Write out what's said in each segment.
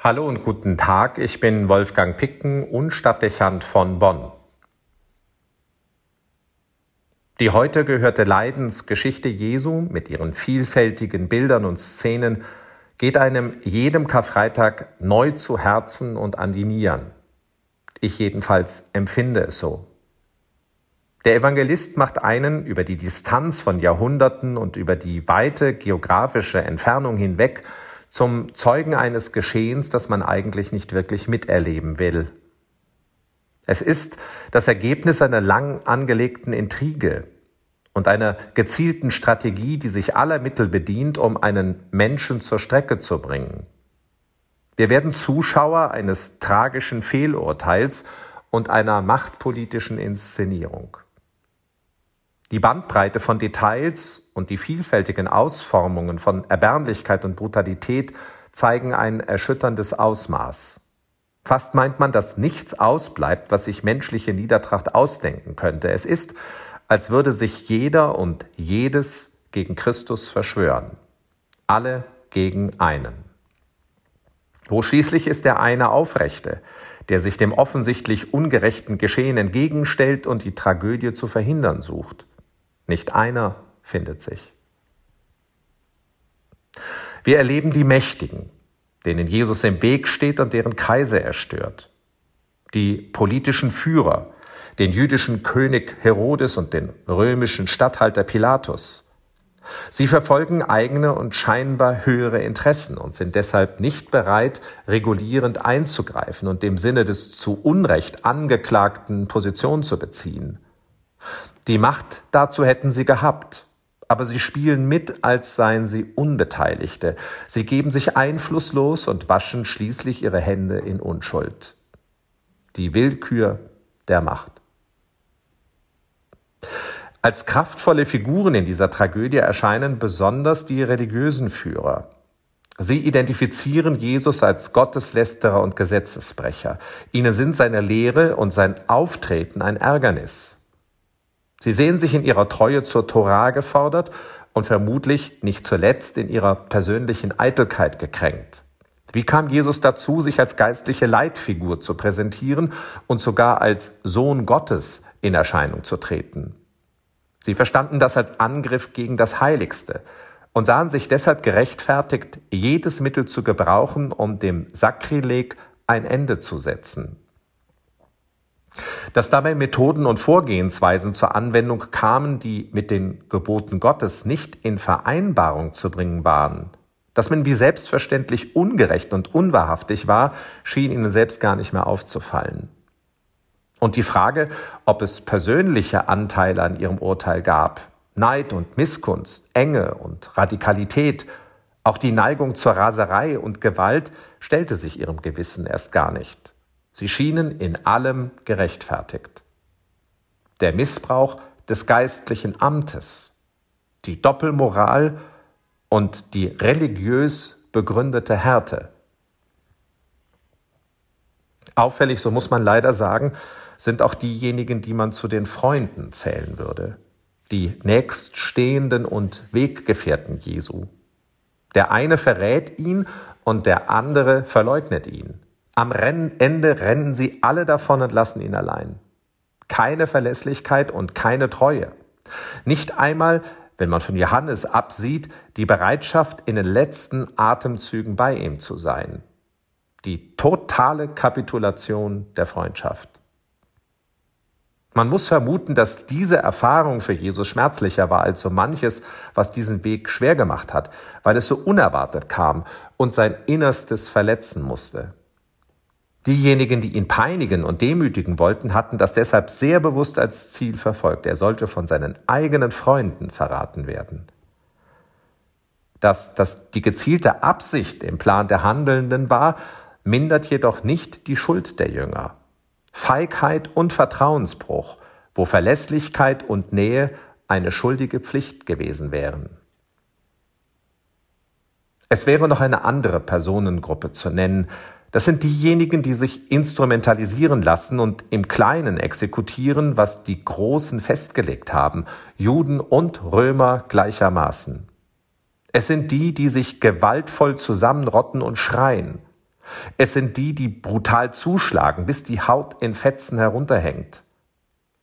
Hallo und guten Tag, ich bin Wolfgang Picken und Stadtdechant von Bonn. Die heute gehörte Leidensgeschichte Jesu mit ihren vielfältigen Bildern und Szenen geht einem jedem Karfreitag neu zu Herzen und an die Nieren. Ich jedenfalls empfinde es so. Der Evangelist macht einen über die Distanz von Jahrhunderten und über die weite geografische Entfernung hinweg zum Zeugen eines Geschehens, das man eigentlich nicht wirklich miterleben will. Es ist das Ergebnis einer lang angelegten Intrige und einer gezielten Strategie, die sich aller Mittel bedient, um einen Menschen zur Strecke zu bringen. Wir werden Zuschauer eines tragischen Fehlurteils und einer machtpolitischen Inszenierung. Die Bandbreite von Details und die vielfältigen Ausformungen von Erbärmlichkeit und Brutalität zeigen ein erschütterndes Ausmaß. Fast meint man, dass nichts ausbleibt, was sich menschliche Niedertracht ausdenken könnte. Es ist, als würde sich jeder und jedes gegen Christus verschwören. Alle gegen einen. Wo schließlich ist der eine Aufrechte, der sich dem offensichtlich ungerechten Geschehen entgegenstellt und die Tragödie zu verhindern sucht. Nicht einer findet sich. Wir erleben die Mächtigen, denen Jesus im Weg steht und deren Kreise er stört. Die politischen Führer, den jüdischen König Herodes und den römischen Statthalter Pilatus. Sie verfolgen eigene und scheinbar höhere Interessen und sind deshalb nicht bereit, regulierend einzugreifen und dem Sinne des zu Unrecht Angeklagten Position zu beziehen. Die Macht dazu hätten sie gehabt, aber sie spielen mit, als seien sie Unbeteiligte. Sie geben sich einflusslos und waschen schließlich ihre Hände in Unschuld. Die Willkür der Macht. Als kraftvolle Figuren in dieser Tragödie erscheinen besonders die religiösen Führer. Sie identifizieren Jesus als Gotteslästerer und Gesetzesbrecher. Ihnen sind seine Lehre und sein Auftreten ein Ärgernis. Sie sehen sich in ihrer Treue zur Torah gefordert und vermutlich nicht zuletzt in ihrer persönlichen Eitelkeit gekränkt. Wie kam Jesus dazu, sich als geistliche Leitfigur zu präsentieren und sogar als Sohn Gottes in Erscheinung zu treten? Sie verstanden das als Angriff gegen das Heiligste und sahen sich deshalb gerechtfertigt, jedes Mittel zu gebrauchen, um dem Sakrileg ein Ende zu setzen. Dass dabei Methoden und Vorgehensweisen zur Anwendung kamen, die mit den Geboten Gottes nicht in Vereinbarung zu bringen waren, dass man wie selbstverständlich ungerecht und unwahrhaftig war, schien ihnen selbst gar nicht mehr aufzufallen. Und die Frage, ob es persönliche Anteile an ihrem Urteil gab, Neid und Missgunst, Enge und Radikalität, auch die Neigung zur Raserei und Gewalt stellte sich ihrem Gewissen erst gar nicht. Sie schienen in allem gerechtfertigt. Der Missbrauch des geistlichen Amtes, die Doppelmoral und die religiös begründete Härte. Auffällig, so muss man leider sagen, sind auch diejenigen, die man zu den Freunden zählen würde, die Nächststehenden und Weggefährten Jesu. Der eine verrät ihn und der andere verleugnet ihn. Am Ende rennen sie alle davon und lassen ihn allein. Keine Verlässlichkeit und keine Treue. Nicht einmal, wenn man von Johannes absieht, die Bereitschaft, in den letzten Atemzügen bei ihm zu sein. Die totale Kapitulation der Freundschaft. Man muss vermuten, dass diese Erfahrung für Jesus schmerzlicher war als so manches, was diesen Weg schwer gemacht hat, weil es so unerwartet kam und sein Innerstes verletzen musste. Diejenigen, die ihn peinigen und demütigen wollten, hatten das deshalb sehr bewusst als Ziel verfolgt. Er sollte von seinen eigenen Freunden verraten werden. Dass das die gezielte Absicht im Plan der Handelnden war, mindert jedoch nicht die Schuld der Jünger. Feigheit und Vertrauensbruch, wo Verlässlichkeit und Nähe eine schuldige Pflicht gewesen wären. Es wäre noch eine andere Personengruppe zu nennen, das sind diejenigen, die sich instrumentalisieren lassen und im Kleinen exekutieren, was die Großen festgelegt haben, Juden und Römer gleichermaßen. Es sind die, die sich gewaltvoll zusammenrotten und schreien. Es sind die, die brutal zuschlagen, bis die Haut in Fetzen herunterhängt.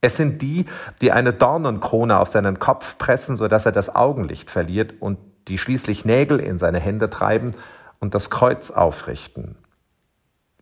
Es sind die, die eine Dornenkrone auf seinen Kopf pressen, sodass er das Augenlicht verliert und die schließlich Nägel in seine Hände treiben und das Kreuz aufrichten.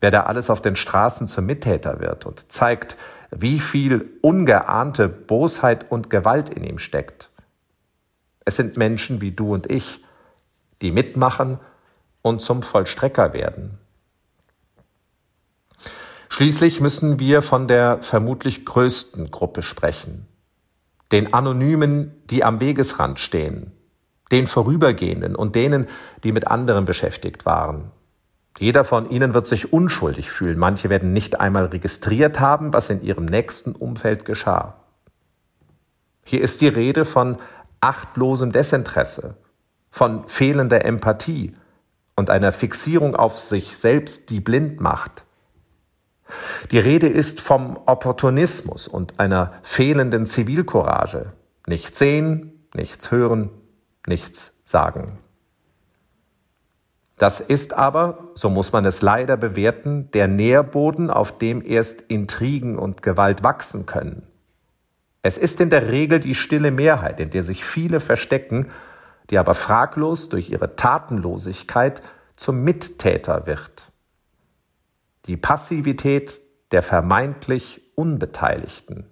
Wer da alles auf den Straßen zum Mittäter wird und zeigt, wie viel ungeahnte Bosheit und Gewalt in ihm steckt. Es sind Menschen wie du und ich, die mitmachen und zum Vollstrecker werden. Schließlich müssen wir von der vermutlich größten Gruppe sprechen, den Anonymen, die am Wegesrand stehen, den Vorübergehenden und denen, die mit anderen beschäftigt waren. Jeder von ihnen wird sich unschuldig fühlen, manche werden nicht einmal registriert haben, was in ihrem nächsten Umfeld geschah. Hier ist die Rede von achtlosem Desinteresse, von fehlender Empathie und einer Fixierung auf sich selbst, die blind macht. Die Rede ist vom Opportunismus und einer fehlenden Zivilcourage. Nichts sehen, nichts hören, nichts sagen. Das ist aber, so muss man es leider bewerten, der Nährboden, auf dem erst Intrigen und Gewalt wachsen können. Es ist in der Regel die stille Mehrheit, in der sich viele verstecken, die aber fraglos durch ihre Tatenlosigkeit zum Mittäter wird die Passivität der vermeintlich Unbeteiligten.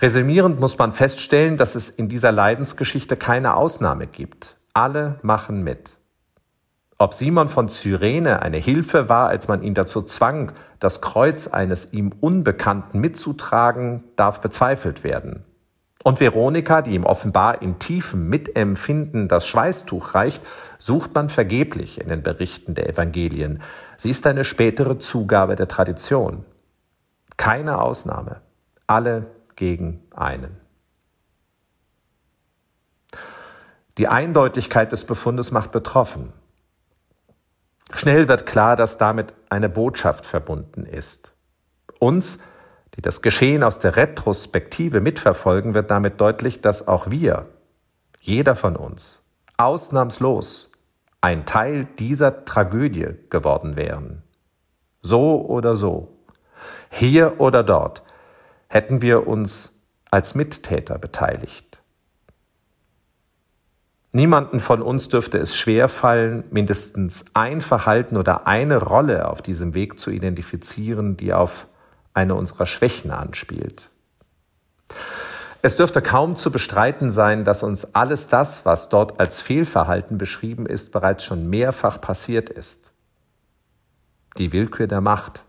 Resümierend muss man feststellen, dass es in dieser Leidensgeschichte keine Ausnahme gibt. Alle machen mit. Ob Simon von Cyrene eine Hilfe war, als man ihn dazu zwang, das Kreuz eines ihm Unbekannten mitzutragen, darf bezweifelt werden. Und Veronika, die ihm offenbar in tiefem Mitempfinden das Schweißtuch reicht, sucht man vergeblich in den Berichten der Evangelien. Sie ist eine spätere Zugabe der Tradition. Keine Ausnahme. Alle gegen einen. Die Eindeutigkeit des Befundes macht betroffen. Schnell wird klar, dass damit eine Botschaft verbunden ist. Uns die das Geschehen aus der Retrospektive mitverfolgen, wird damit deutlich, dass auch wir, jeder von uns, ausnahmslos ein Teil dieser Tragödie geworden wären. So oder so, hier oder dort, hätten wir uns als Mittäter beteiligt. Niemanden von uns dürfte es schwer fallen, mindestens ein Verhalten oder eine Rolle auf diesem Weg zu identifizieren, die auf eine unserer Schwächen anspielt. Es dürfte kaum zu bestreiten sein, dass uns alles das, was dort als Fehlverhalten beschrieben ist, bereits schon mehrfach passiert ist. Die Willkür der Macht,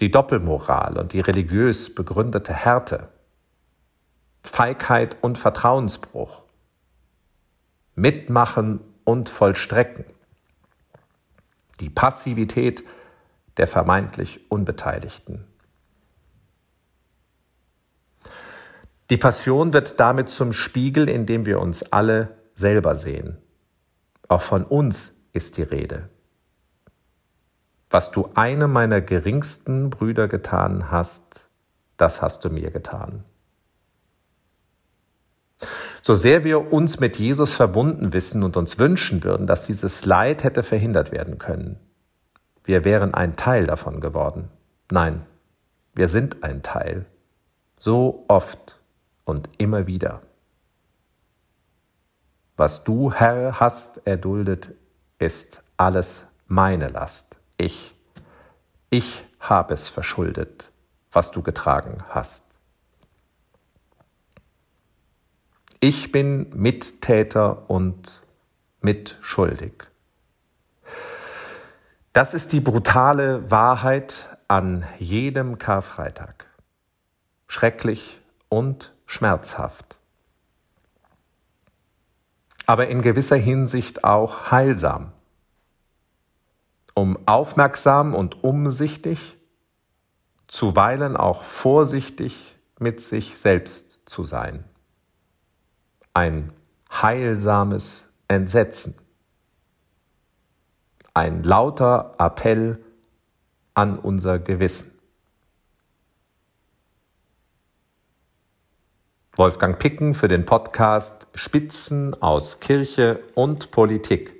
die Doppelmoral und die religiös begründete Härte, Feigheit und Vertrauensbruch, Mitmachen und Vollstrecken, die Passivität der vermeintlich Unbeteiligten. Die Passion wird damit zum Spiegel, in dem wir uns alle selber sehen. Auch von uns ist die Rede. Was du einem meiner geringsten Brüder getan hast, das hast du mir getan. So sehr wir uns mit Jesus verbunden wissen und uns wünschen würden, dass dieses Leid hätte verhindert werden können, wir wären ein Teil davon geworden. Nein, wir sind ein Teil. So oft und immer wieder. Was du, Herr, hast erduldet, ist alles meine Last. Ich, ich habe es verschuldet, was du getragen hast. Ich bin Mittäter und mitschuldig. Das ist die brutale Wahrheit an jedem Karfreitag. Schrecklich und schmerzhaft. Aber in gewisser Hinsicht auch heilsam. Um aufmerksam und umsichtig, zuweilen auch vorsichtig mit sich selbst zu sein. Ein heilsames Entsetzen ein lauter Appell an unser Gewissen. Wolfgang Picken für den Podcast Spitzen aus Kirche und Politik.